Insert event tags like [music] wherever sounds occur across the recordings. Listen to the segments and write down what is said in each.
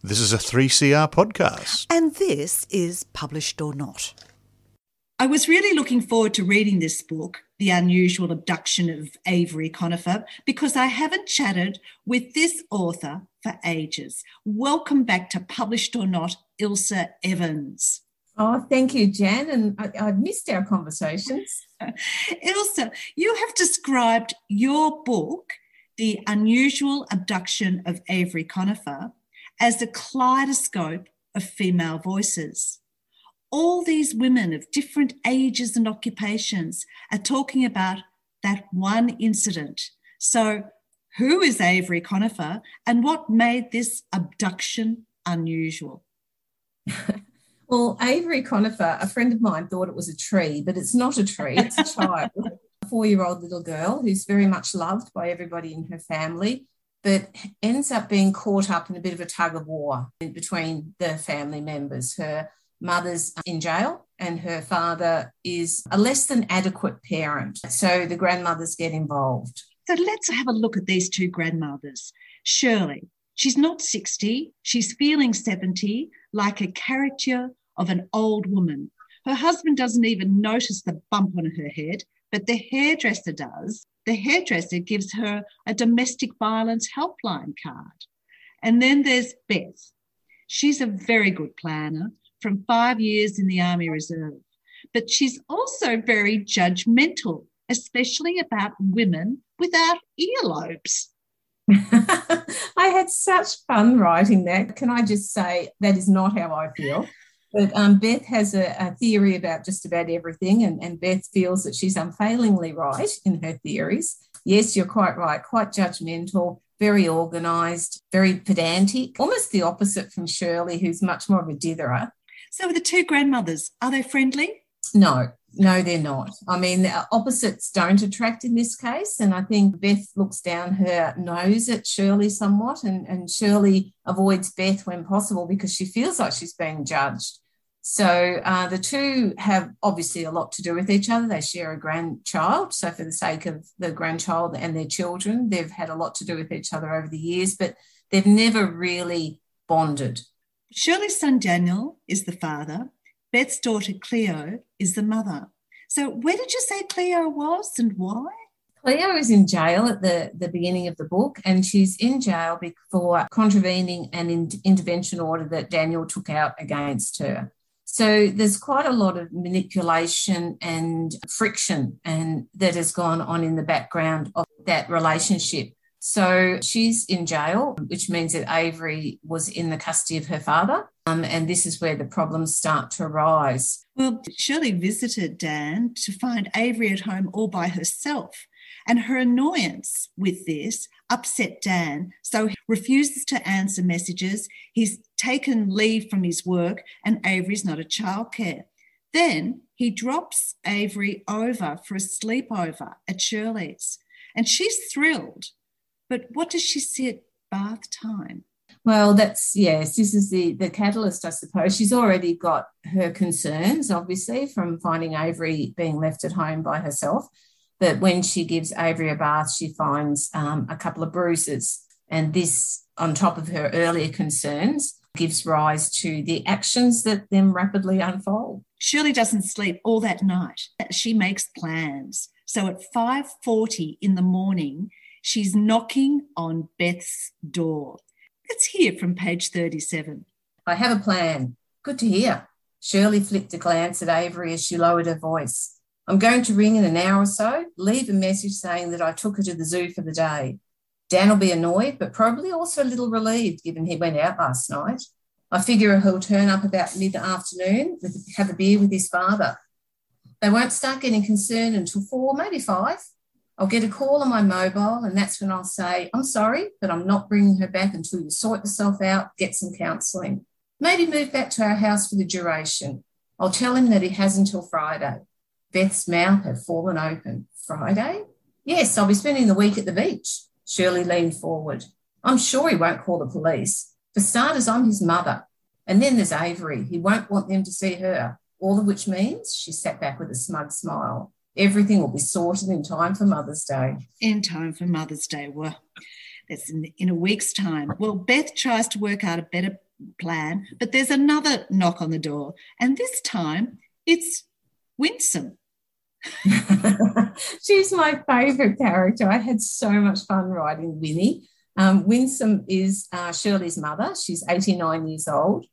This is a 3CR podcast. And this is Published or Not. I was really looking forward to reading this book, The Unusual Abduction of Avery Conifer, because I haven't chatted with this author for ages. Welcome back to Published or Not, Ilse Evans. Oh, thank you, Jan. And I, have missed our conversations. [laughs] Ilse, you have described your book, The Unusual Abduction of Avery Conifer, as a kaleidoscope of female voices. All these women of different ages and occupations are talking about that one incident. So, who is Avery Conifer and what made this abduction unusual? [laughs] well, Avery Conifer, a friend of mine thought it was a tree, but it's not a tree, it's a child. [laughs] a four year old little girl who's very much loved by everybody in her family but ends up being caught up in a bit of a tug of war between the family members. Her mother's in jail and her father is a less than adequate parent. So the grandmothers get involved. So let's have a look at these two grandmothers. Shirley, she's not 60, she's feeling 70, like a caricature of an old woman. Her husband doesn't even notice the bump on her head, but the hairdresser does the hairdresser gives her a domestic violence helpline card. And then there's Beth. She's a very good planner from five years in the Army Reserve, but she's also very judgmental, especially about women without earlobes. [laughs] I had such fun writing that. Can I just say that is not how I feel? But um, Beth has a, a, theory about just about everything, and, and Beth feels that she's unfailingly right in her theories. Yes, you're quite right, quite judgmental, very organised, very pedantic, almost the opposite from Shirley, who's much more of a ditherer. So, the two grandmothers, are they friendly? No, no, they're not. I mean, opposites don't attract in this case. And I think Beth looks down her nose at Shirley somewhat, and, and Shirley avoids Beth when possible because she feels like she's being judged. So uh, the two have obviously a lot to do with each other. They share a grandchild. So, for the sake of the grandchild and their children, they've had a lot to do with each other over the years, but they've never really bonded. Shirley's son Daniel is the father, Beth's daughter Cleo is the mother. So, where did you say Cleo was and why? Cleo is in jail at the, the beginning of the book, and she's in jail for contravening an in- intervention order that Daniel took out against her. So there's quite a lot of manipulation and friction and that has gone on in the background of that relationship. So she's in jail, which means that Avery was in the custody of her father. Um, and this is where the problems start to arise. Well, Shirley visited Dan to find Avery at home all by herself. And her annoyance with this upset Dan, so he refuses to answer messages. He's taken leave from his work, and Avery's not at childcare. Then he drops Avery over for a sleepover at Shirley's, and she's thrilled but what does she see at bath time? Well, that's yes. This is the the catalyst, I suppose. She's already got her concerns, obviously, from finding Avery being left at home by herself. But when she gives Avery a bath, she finds um, a couple of bruises, and this, on top of her earlier concerns, gives rise to the actions that then rapidly unfold. Shirley doesn't sleep all that night. She makes plans. So at 5:40 in the morning, She's knocking on Beth's door. Let's hear from page 37. I have a plan. Good to hear. Shirley flicked a glance at Avery as she lowered her voice. I'm going to ring in an hour or so, leave a message saying that I took her to the zoo for the day. Dan will be annoyed, but probably also a little relieved given he went out last night. I figure he'll turn up about mid afternoon, with have a beer with his father. They won't start getting concerned until four, maybe five. I'll get a call on my mobile, and that's when I'll say, I'm sorry, but I'm not bringing her back until you sort yourself out, get some counselling. Maybe move back to our house for the duration. I'll tell him that he has until Friday. Beth's mouth had fallen open. Friday? Yes, I'll be spending the week at the beach. Shirley leaned forward. I'm sure he won't call the police. For starters, I'm his mother. And then there's Avery. He won't want them to see her. All of which means she sat back with a smug smile everything will be sorted in time for Mother's Day. In time for Mother's Day. Well, that's in, in a week's time. Well, Beth tries to work out a better plan, but there's another knock on the door, and this time it's Winsome. [laughs] She's my favourite character. I had so much fun writing Winnie. Um, Winsome is uh, Shirley's mother. She's 89 years old.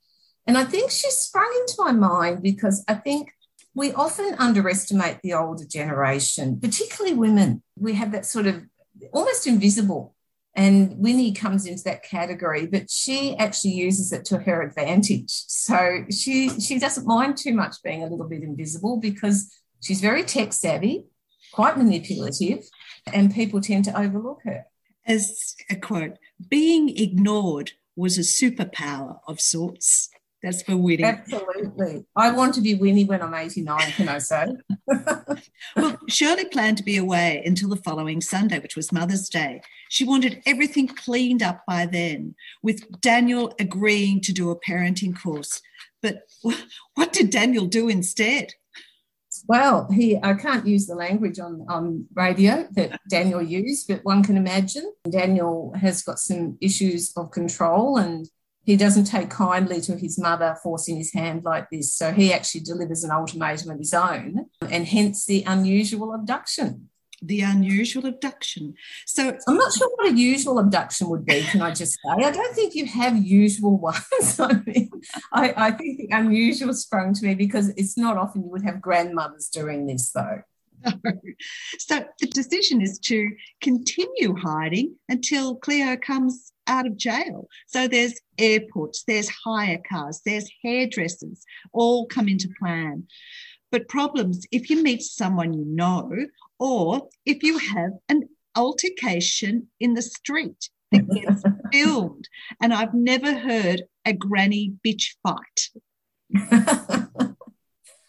And I think she sprung into my mind because I think we often underestimate the older generation, particularly women. We have that sort of almost invisible. And Winnie comes into that category, but she actually uses it to her advantage. So she she doesn't mind too much being a little bit invisible because she's very tech savvy, quite manipulative, and people tend to overlook her. As a quote, being ignored was a superpower of sorts. That's for Winnie. Absolutely. I want to be Winnie when I'm 89, can I say? [laughs] well, Shirley planned to be away until the following Sunday, which was Mother's Day. She wanted everything cleaned up by then, with Daniel agreeing to do a parenting course. But what did Daniel do instead? Well, he I can't use the language on, on radio that Daniel used, but one can imagine Daniel has got some issues of control and he doesn't take kindly to his mother forcing his hand like this. So he actually delivers an ultimatum of his own, and hence the unusual abduction. The unusual abduction. So I'm not sure what a usual abduction would be, can I just say? I don't think you have usual [laughs] ones. I mean, I, I think the unusual sprung to me because it's not often you would have grandmothers doing this, though. So the decision is to continue hiding until Cleo comes out of jail. So there's airports, there's hire cars, there's hairdressers, all come into plan. But problems if you meet someone you know, or if you have an altercation in the street that [laughs] gets filmed. And I've never heard a granny bitch fight. [laughs]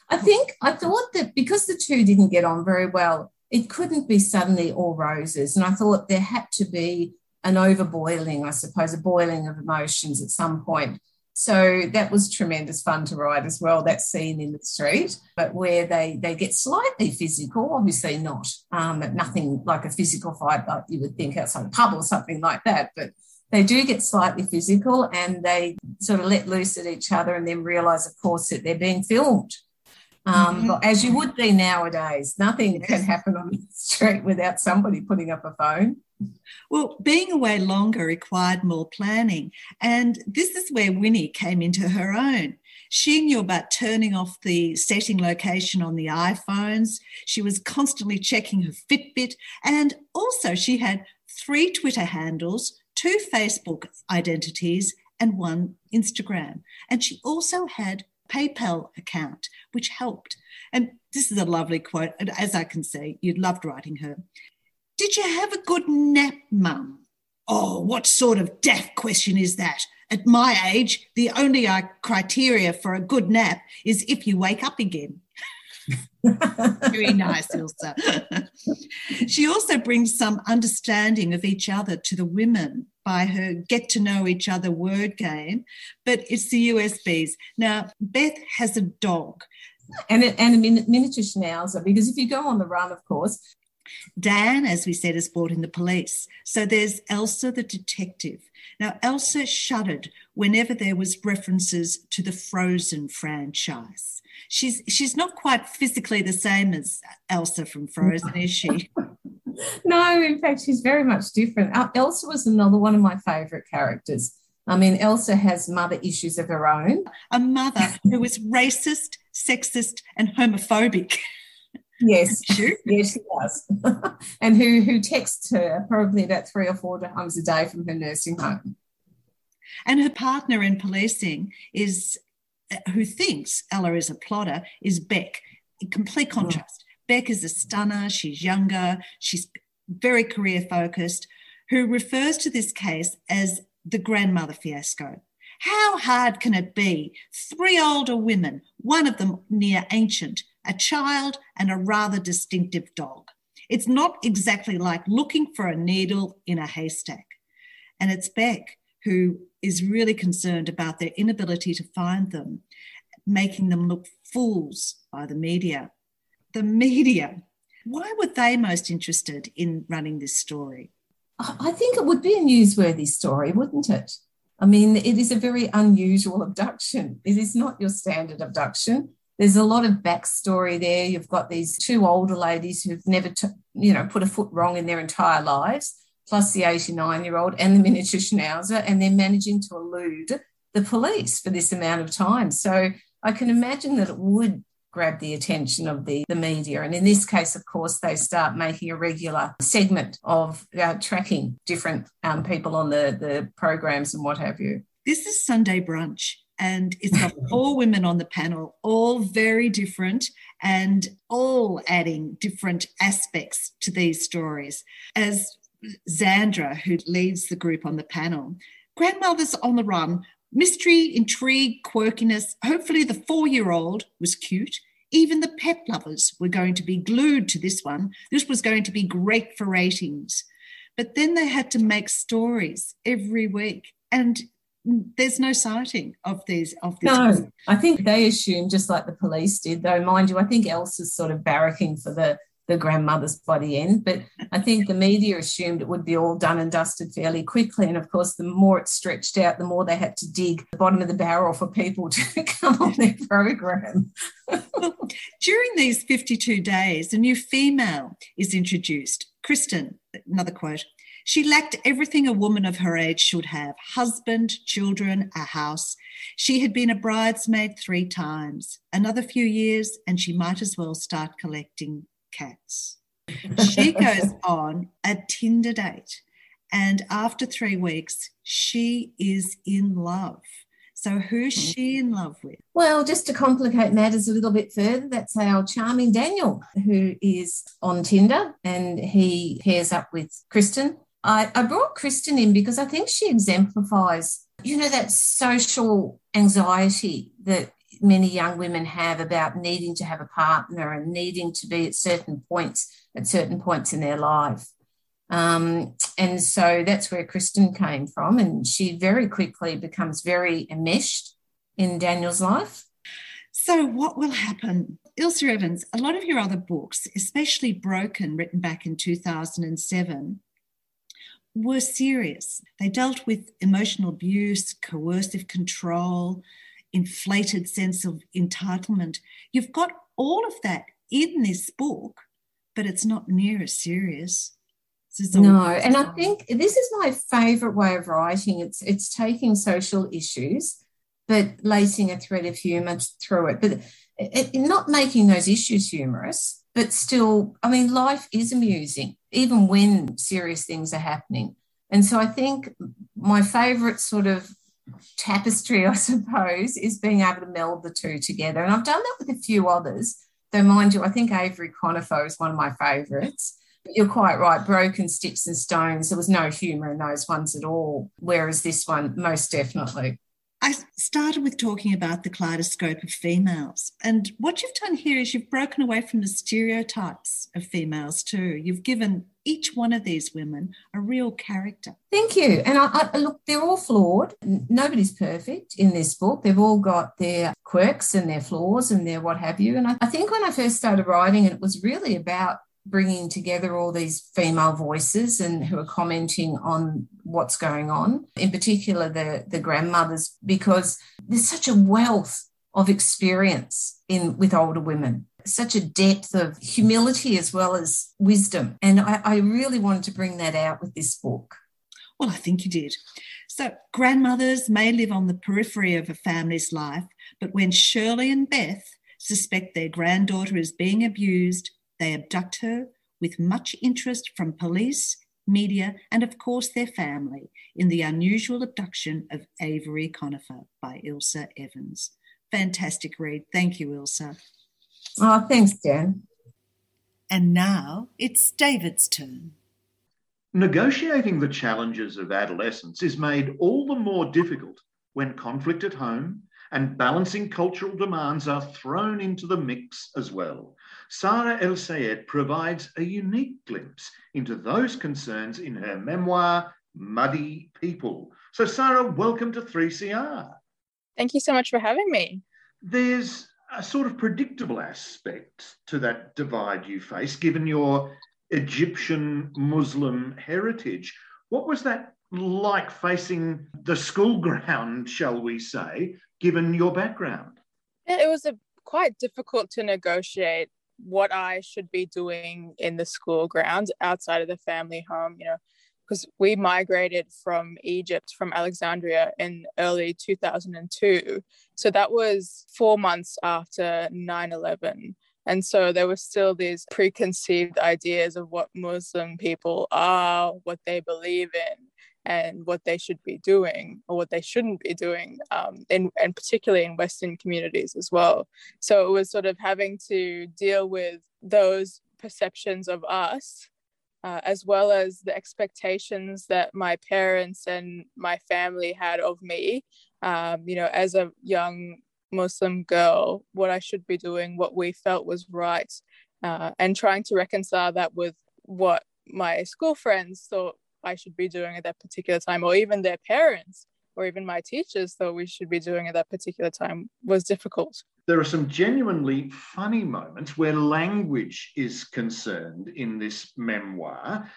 I think I thought that because the two didn't get on very well, it couldn't be suddenly all roses. And I thought there had to be an overboiling, I suppose, a boiling of emotions at some point. So that was tremendous fun to write as well, that scene in the street, but where they they get slightly physical, obviously not, um, nothing like a physical fight like you would think outside a pub or something like that, but they do get slightly physical and they sort of let loose at each other and then realize, of course, that they're being filmed. Um, mm-hmm. As you would be nowadays, nothing yes. can happen on the street without somebody putting up a phone. Well, being away longer required more planning. And this is where Winnie came into her own. She knew about turning off the setting location on the iPhones. She was constantly checking her Fitbit. And also, she had three Twitter handles, two Facebook identities, and one Instagram. And she also had PayPal account, which helped. And this is a lovely quote. And as I can see, you loved writing her. Did you have a good nap, mum? Oh, what sort of daft question is that? At my age, the only uh, criteria for a good nap is if you wake up again. [laughs] [laughs] Very nice, Ilsa. [laughs] she also brings some understanding of each other to the women by her get to know each other word game, but it's the USBs. Now, Beth has a dog. And, a, and a miniature schnauzer, because if you go on the run, of course, Dan, as we said, is brought in the police. So there's Elsa the detective. Now, Elsa shuddered whenever there was references to the Frozen franchise. She's she's not quite physically the same as Elsa from Frozen, is she? [laughs] no, in fact, she's very much different. Uh, Elsa was another one of my favourite characters. I mean, Elsa has mother issues of her own. A mother who was racist, sexist, and homophobic. Yes, yes, she does. [laughs] and who who texts her probably about three or four times a day from her nursing home. And her partner in policing is who thinks Ella is a plotter is Beck. In complete hmm. contrast. Beck is a stunner. She's younger. She's very career focused. Who refers to this case as the grandmother fiasco. How hard can it be? Three older women, one of them near ancient, a child, and a rather distinctive dog. It's not exactly like looking for a needle in a haystack. And it's Beck who is really concerned about their inability to find them, making them look fools by the media. The media. Why were they most interested in running this story? I think it would be a newsworthy story, wouldn't it? I mean, it is a very unusual abduction. It is not your standard abduction. There's a lot of backstory there. You've got these two older ladies who've never, t- you know, put a foot wrong in their entire lives, plus the 89 year old and the miniature schnauzer, and they're managing to elude the police for this amount of time. So I can imagine that it would grab the attention of the, the media. And in this case, of course, they start making a regular segment of uh, tracking different um, people on the, the programs and what have you. This is Sunday brunch and it's got [laughs] four women on the panel, all very different and all adding different aspects to these stories. As Zandra, who leads the group on the panel, Grandmothers on the Run Mystery, intrigue, quirkiness. Hopefully, the four year old was cute. Even the pet lovers were going to be glued to this one. This was going to be great for ratings. But then they had to make stories every week. And there's no sighting of these of this. No, I think they assumed just like the police did, though, mind you, I think Elsa's sort of barracking for the the grandmothers body in. But I think the media assumed it would be all done and dusted fairly quickly. And of course, the more it stretched out, the more they had to dig the bottom of the barrel for people [laughs] to come on their program. [laughs] During these 52 days, a new female is introduced. Kristen, another quote. She lacked everything a woman of her age should have husband, children, a house. She had been a bridesmaid three times. Another few years, and she might as well start collecting cats. She goes [laughs] on a Tinder date, and after three weeks, she is in love. So, who's she in love with? Well, just to complicate matters a little bit further, that's our charming Daniel, who is on Tinder and he pairs up with Kristen. I, I brought Kristen in because I think she exemplifies, you know, that social anxiety that many young women have about needing to have a partner and needing to be at certain points at certain points in their life. Um, and so that's where Kristen came from, and she very quickly becomes very enmeshed in Daniel's life. So, what will happen? Ilse Evans, a lot of your other books, especially Broken, written back in 2007, were serious. They dealt with emotional abuse, coercive control, inflated sense of entitlement. You've got all of that in this book, but it's not near as serious. No, and I think this is my favorite way of writing. It's it's taking social issues, but lacing a thread of humor through it, but it, it, not making those issues humorous, but still, I mean, life is amusing, even when serious things are happening. And so I think my favorite sort of tapestry, I suppose, is being able to meld the two together. And I've done that with a few others. Though, mind you, I think Avery Conifer is one of my favourites. But You're quite right. Broken Sticks and Stones, there was no humour in those ones at all. Whereas this one, most definitely. I started with talking about the kaleidoscope of females. And what you've done here is you've broken away from the stereotypes of females too. You've given each one of these women a real character. Thank you. And I, I, look, they're all flawed. Nobody's perfect in this book. They've all got their quirks and their flaws and their what have you. And I, I think when I first started writing, and it was really about bringing together all these female voices and who are commenting on what's going on, in particular the, the grandmothers, because there's such a wealth of experience in with older women such a depth of humility as well as wisdom. And I, I really wanted to bring that out with this book. Well, I think you did. So, grandmothers may live on the periphery of a family's life, but when Shirley and Beth suspect their granddaughter is being abused, they abduct her with much interest from police, media, and of course their family in the unusual abduction of Avery Conifer by Ilse Evans. Fantastic read. Thank you, Ilse. Oh, thanks, Dan. And now it's David's turn. Negotiating the challenges of adolescence is made all the more difficult when conflict at home and balancing cultural demands are thrown into the mix as well. Sara El Sayed provides a unique glimpse into those concerns in her memoir, Muddy People. So, Sara, welcome to 3CR. Thank you so much for having me. There's a sort of predictable aspect to that divide you face, given your Egyptian Muslim heritage. What was that like facing the school ground, shall we say, given your background? Yeah, it was a, quite difficult to negotiate what I should be doing in the school grounds outside of the family home, you know, because we migrated from Egypt, from Alexandria in early 2002. So that was four months after 9 11. And so there were still these preconceived ideas of what Muslim people are, what they believe in, and what they should be doing or what they shouldn't be doing, um, in, and particularly in Western communities as well. So it was sort of having to deal with those perceptions of us uh, as well as the expectations that my parents and my family had of me, um, you know, as a young Muslim girl, what I should be doing, what we felt was right, uh, and trying to reconcile that with what my school friends thought I should be doing at that particular time, or even their parents or even my teachers thought we should be doing at that particular time was difficult. There are some genuinely funny moments where language is concerned in this memoir.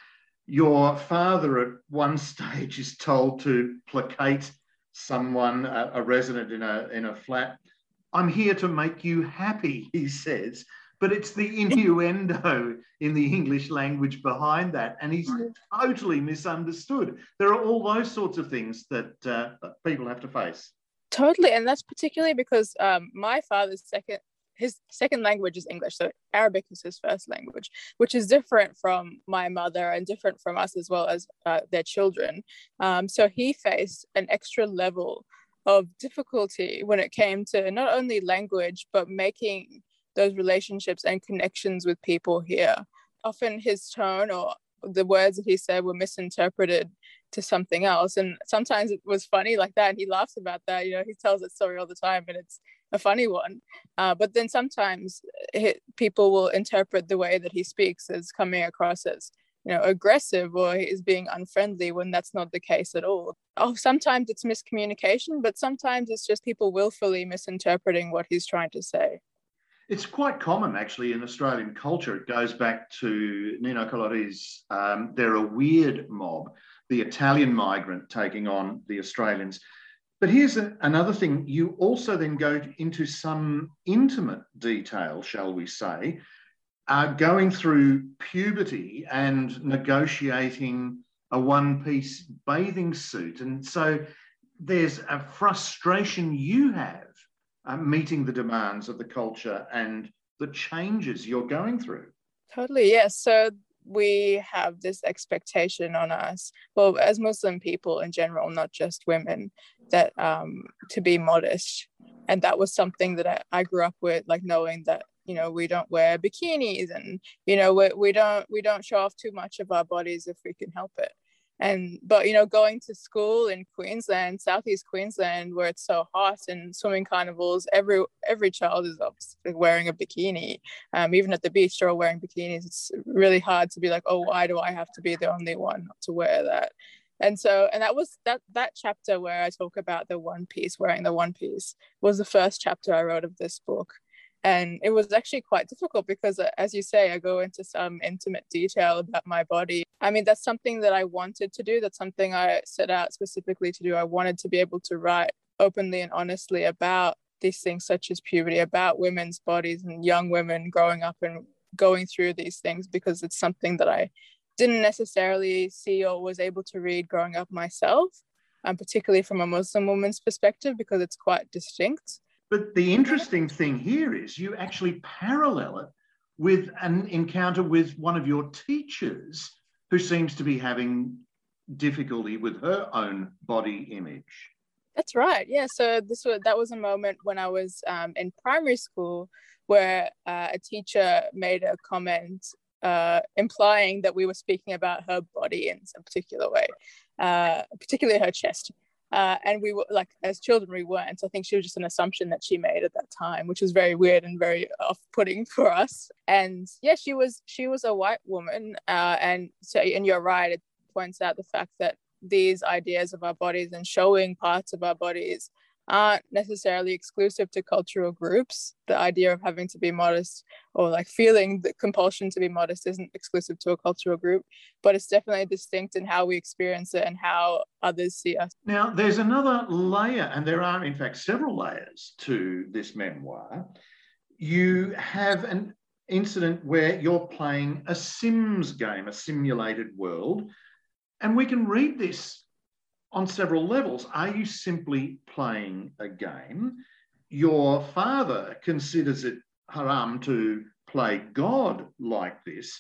Your father, at one [laughs] stage, is told to placate someone, a, a resident in a, in a flat. I'm here to make you happy, [laughs] he says but it's the innuendo in the English language behind that. And he's totally misunderstood. There are all those sorts of things that uh, people have to face. Totally. And that's particularly because um, my father's second. His second language is English, so Arabic is his first language, which is different from my mother and different from us as well as uh, their children. Um, so he faced an extra level of difficulty when it came to not only language, but making those relationships and connections with people here. Often his tone or the words that he said were misinterpreted to something else. And sometimes it was funny like that. And he laughs about that. You know, he tells that story all the time and it's a funny one. Uh, but then sometimes it, people will interpret the way that he speaks as coming across as, you know, aggressive or is being unfriendly when that's not the case at all. Oh, sometimes it's miscommunication, but sometimes it's just people willfully misinterpreting what he's trying to say. It's quite common actually in Australian culture. It goes back to Nino Culotta's um, They're a Weird Mob, the Italian migrant taking on the Australians. But here's a, another thing you also then go into some intimate detail, shall we say, uh, going through puberty and negotiating a one piece bathing suit. And so there's a frustration you have uh, meeting the demands of the culture and the changes you're going through. Totally, yes. So we have this expectation on us, well, as Muslim people in general, not just women, that um, to be modest. And that was something that I, I grew up with, like knowing that you know we don't wear bikinis and you know we, we don't we don't show off too much of our bodies if we can help it and but you know going to school in queensland southeast queensland where it's so hot and swimming carnivals every every child is obviously wearing a bikini. Um, even at the beach they're all wearing bikinis. It's really hard to be like oh why do i have to be the only one not to wear that? And so and that was that that chapter where i talk about the one piece wearing the one piece was the first chapter i wrote of this book and it was actually quite difficult because uh, as you say i go into some intimate detail about my body. I mean that's something that i wanted to do. That's something i set out specifically to do. I wanted to be able to write openly and honestly about these things such as puberty about women's bodies and young women growing up and going through these things because it's something that i didn't necessarily see or was able to read growing up myself and um, particularly from a muslim woman's perspective because it's quite distinct but the interesting thing here is you actually parallel it with an encounter with one of your teachers who seems to be having difficulty with her own body image. That's right. Yeah. So this was that was a moment when I was um, in primary school where uh, a teacher made a comment uh, implying that we were speaking about her body in some particular way, uh, particularly her chest. Uh, and we were like, as children, we weren't. I think she was just an assumption that she made at that time, which was very weird and very off-putting for us. And yeah, she was she was a white woman, uh, and so and you're right. It points out the fact that these ideas of our bodies and showing parts of our bodies aren't necessarily exclusive to cultural groups. The idea of having to be modest or like feeling the compulsion to be modest isn't exclusive to a cultural group, but it's definitely distinct in how we experience it and how others see us. Now, there's another layer, and there are, in fact, several layers to this memoir. You have an incident where you're playing a Sims game, a simulated world, and we can read this on several levels. Are you simply playing a game? Your father considers it haram to play God like this.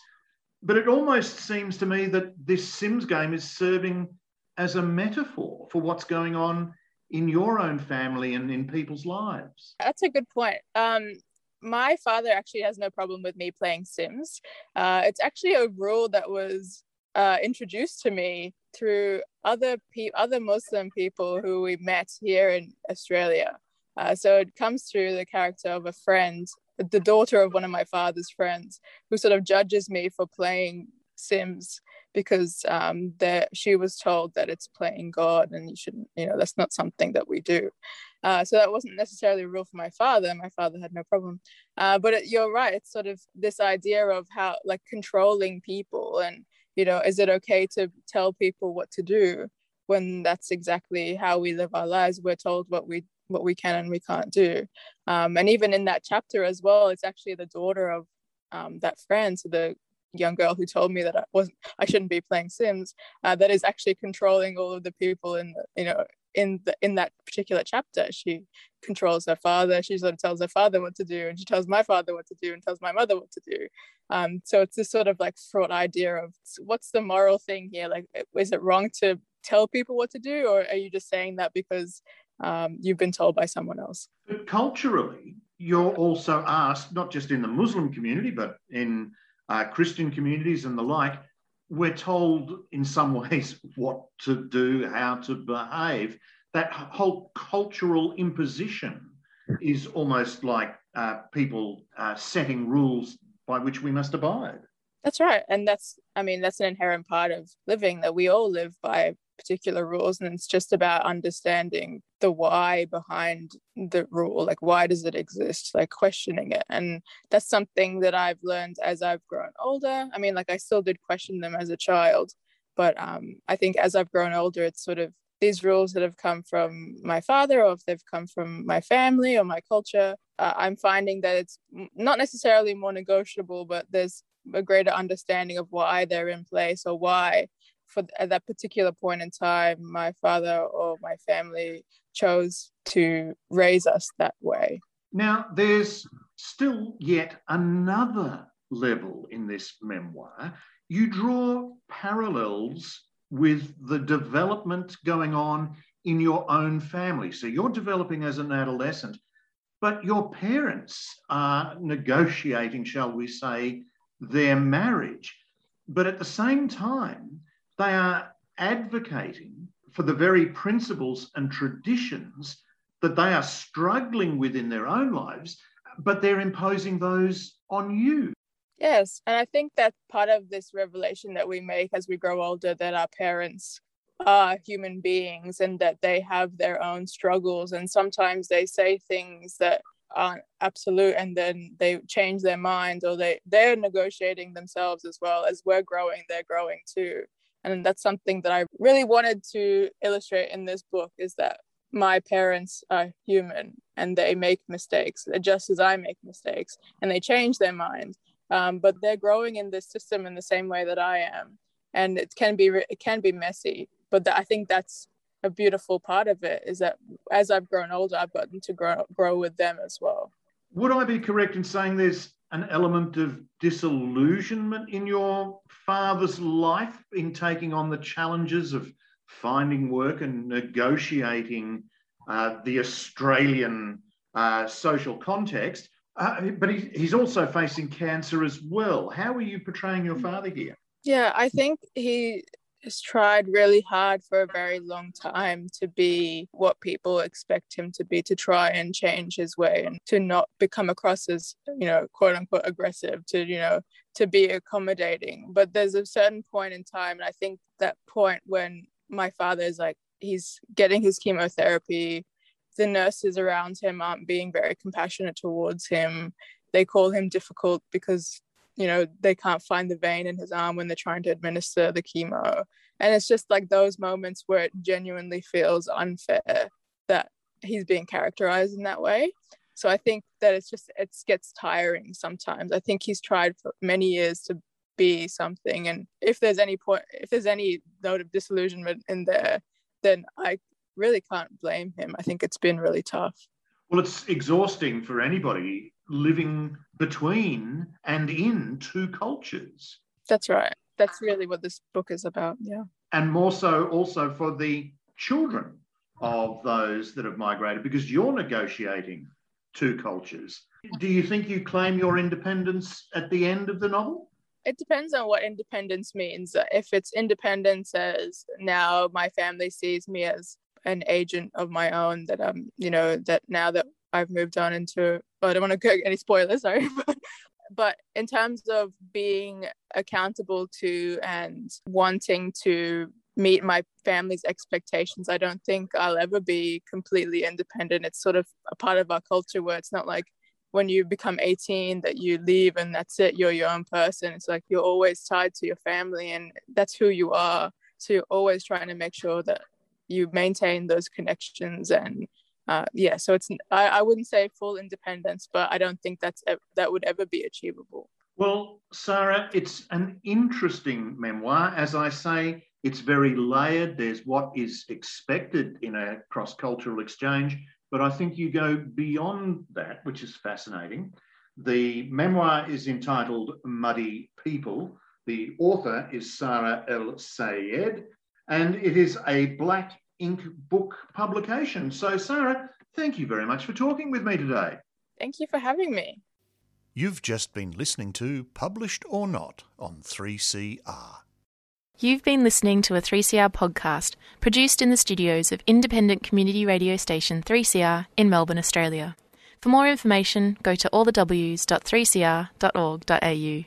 But it almost seems to me that this Sims game is serving as a metaphor for what's going on in your own family and in people's lives. That's a good point. Um, my father actually has no problem with me playing Sims. Uh, it's actually a rule that was uh, introduced to me through other pe- other Muslim people who we met here in Australia. Uh, so it comes through the character of a friend, the daughter of one of my father's friends, who sort of judges me for playing Sims because um, that she was told that it's playing God and you shouldn't, you know, that's not something that we do. Uh, so that wasn't necessarily a rule for my father. My father had no problem. Uh, but it, you're right. It's sort of this idea of how, like, controlling people and you know is it okay to tell people what to do when that's exactly how we live our lives? We're told what we what we can and we can't do. Um, and even in that chapter as well it's actually the daughter of um, that friend so the young girl who told me that I wasn't I shouldn't be playing Sims uh, that is actually controlling all of the people in the, you know in the in that particular chapter she controls her father she sort of tells her father what to do and she tells my father what to do and tells my mother what to do. Um, so it's this sort of like fraught idea of what's the moral thing here? Like is it wrong to tell people what to do or are you just saying that because um, you've been told by someone else? But culturally you're also asked not just in the muslim community but in uh, christian communities and the like we're told in some [laughs] ways what to do, how to behave. That whole cultural imposition is almost like uh, people uh, setting rules by which we must abide. That's right. And that's, I mean, that's an inherent part of living that we all live by particular rules and it's just about understanding the why behind the rule like why does it exist? Like questioning it. And that's something that i've learned as i've grown older. I mean like i still did question them as a child but um, i think as i've grown older it's sort of these rules that have come from my father or if they've come from my family or my culture uh, i'm finding that it's not necessarily more negotiable but there's a greater understanding of why they're in place or why for at that particular point in time, my father or my family chose to raise us that way. Now, there's still yet another level in this memoir. You draw parallels with the development going on in your own family. So you're developing as an adolescent, but your parents are negotiating, shall we say, their marriage. But at the same time, they are advocating for the very principles and traditions that they are struggling with in their own lives, but they're imposing those on you. Yes. And I think that part of this revelation that we make as we grow older that our parents are human beings and that they have their own struggles. And sometimes they say things that aren't absolute and then they change their mind or they, they're negotiating themselves as well as we're growing, they're growing too and that's something that i really wanted to illustrate in this book is that my parents are human and they make mistakes just as i make mistakes and they change their mind um, but they're growing in this system in the same way that i am. And it can be it can be messy but i think that's a beautiful part of it is that as i've grown older i've gotten to grow grow with them as well. Would i be correct in saying there's an element of disillusionment in your father's life in taking on the challenges of finding work and negotiating uh, the Australian uh, social context? Uh, but he, he's also facing cancer as well. How are you portraying your father here? Yeah, I think he has tried really hard for a very long time to be what people expect him to be, to try and change his way and to not become across as, you know, quote unquote aggressive, to, you know, to be accommodating. But there's a certain point in time, and I think that point when my father is like, he's getting his chemotherapy, the nurses around him aren't being very compassionate towards him. They call him difficult because you know they can't find the vein in his arm when they're trying to administer the chemo. And it's just like those moments where it genuinely feels unfair that he's being characterized in that way. So i think that it's just it gets tiring sometimes. I think he's tried for many years to be something. And if there's any point if there's any note of disillusionment in there then i really can't blame him. I think it's been really tough. Well it's exhausting for anybody living between and in two cultures. That's right. That's really what this book is about. Yeah. And more so also for the children of those that have migrated because you're negotiating two cultures. Do you think you claim your independence at the end of the novel? It depends on what independence means. If it's independence as now my family sees me as an agent of my own, that I'm, you know, that now that I've moved on into. I don't want to go any spoilers, sorry, [laughs] but in terms of being accountable to and wanting to meet my family's expectations, I don't think I'll ever be completely independent. It's sort of a part of our culture where it's not like when you become 18 that you leave and that's it, you're your own person. It's like you're always tied to your family and that's who you are. So you're always trying to make sure that you maintain those connections and uh, yeah, so it's I, I wouldn't say full independence, but I don't think that's that would ever be achievable. Well, Sara, it's an interesting memoir. As I say, it's very layered. There's what is expected in a cross cultural exchange, but I think you go beyond that, which is fascinating. The memoir is entitled Muddy People. The author is Sara El Sayed, and it is a Black Inc. book publication. So, Sara, thank you very much for talking with me today. Thank you for having me. You've just been listening to Published or Not on 3CR. You've been listening to a 3CR podcast produced in the studios of independent community radio station 3CR in Melbourne, Australia. For more information, go to allthews.3cr.org.au.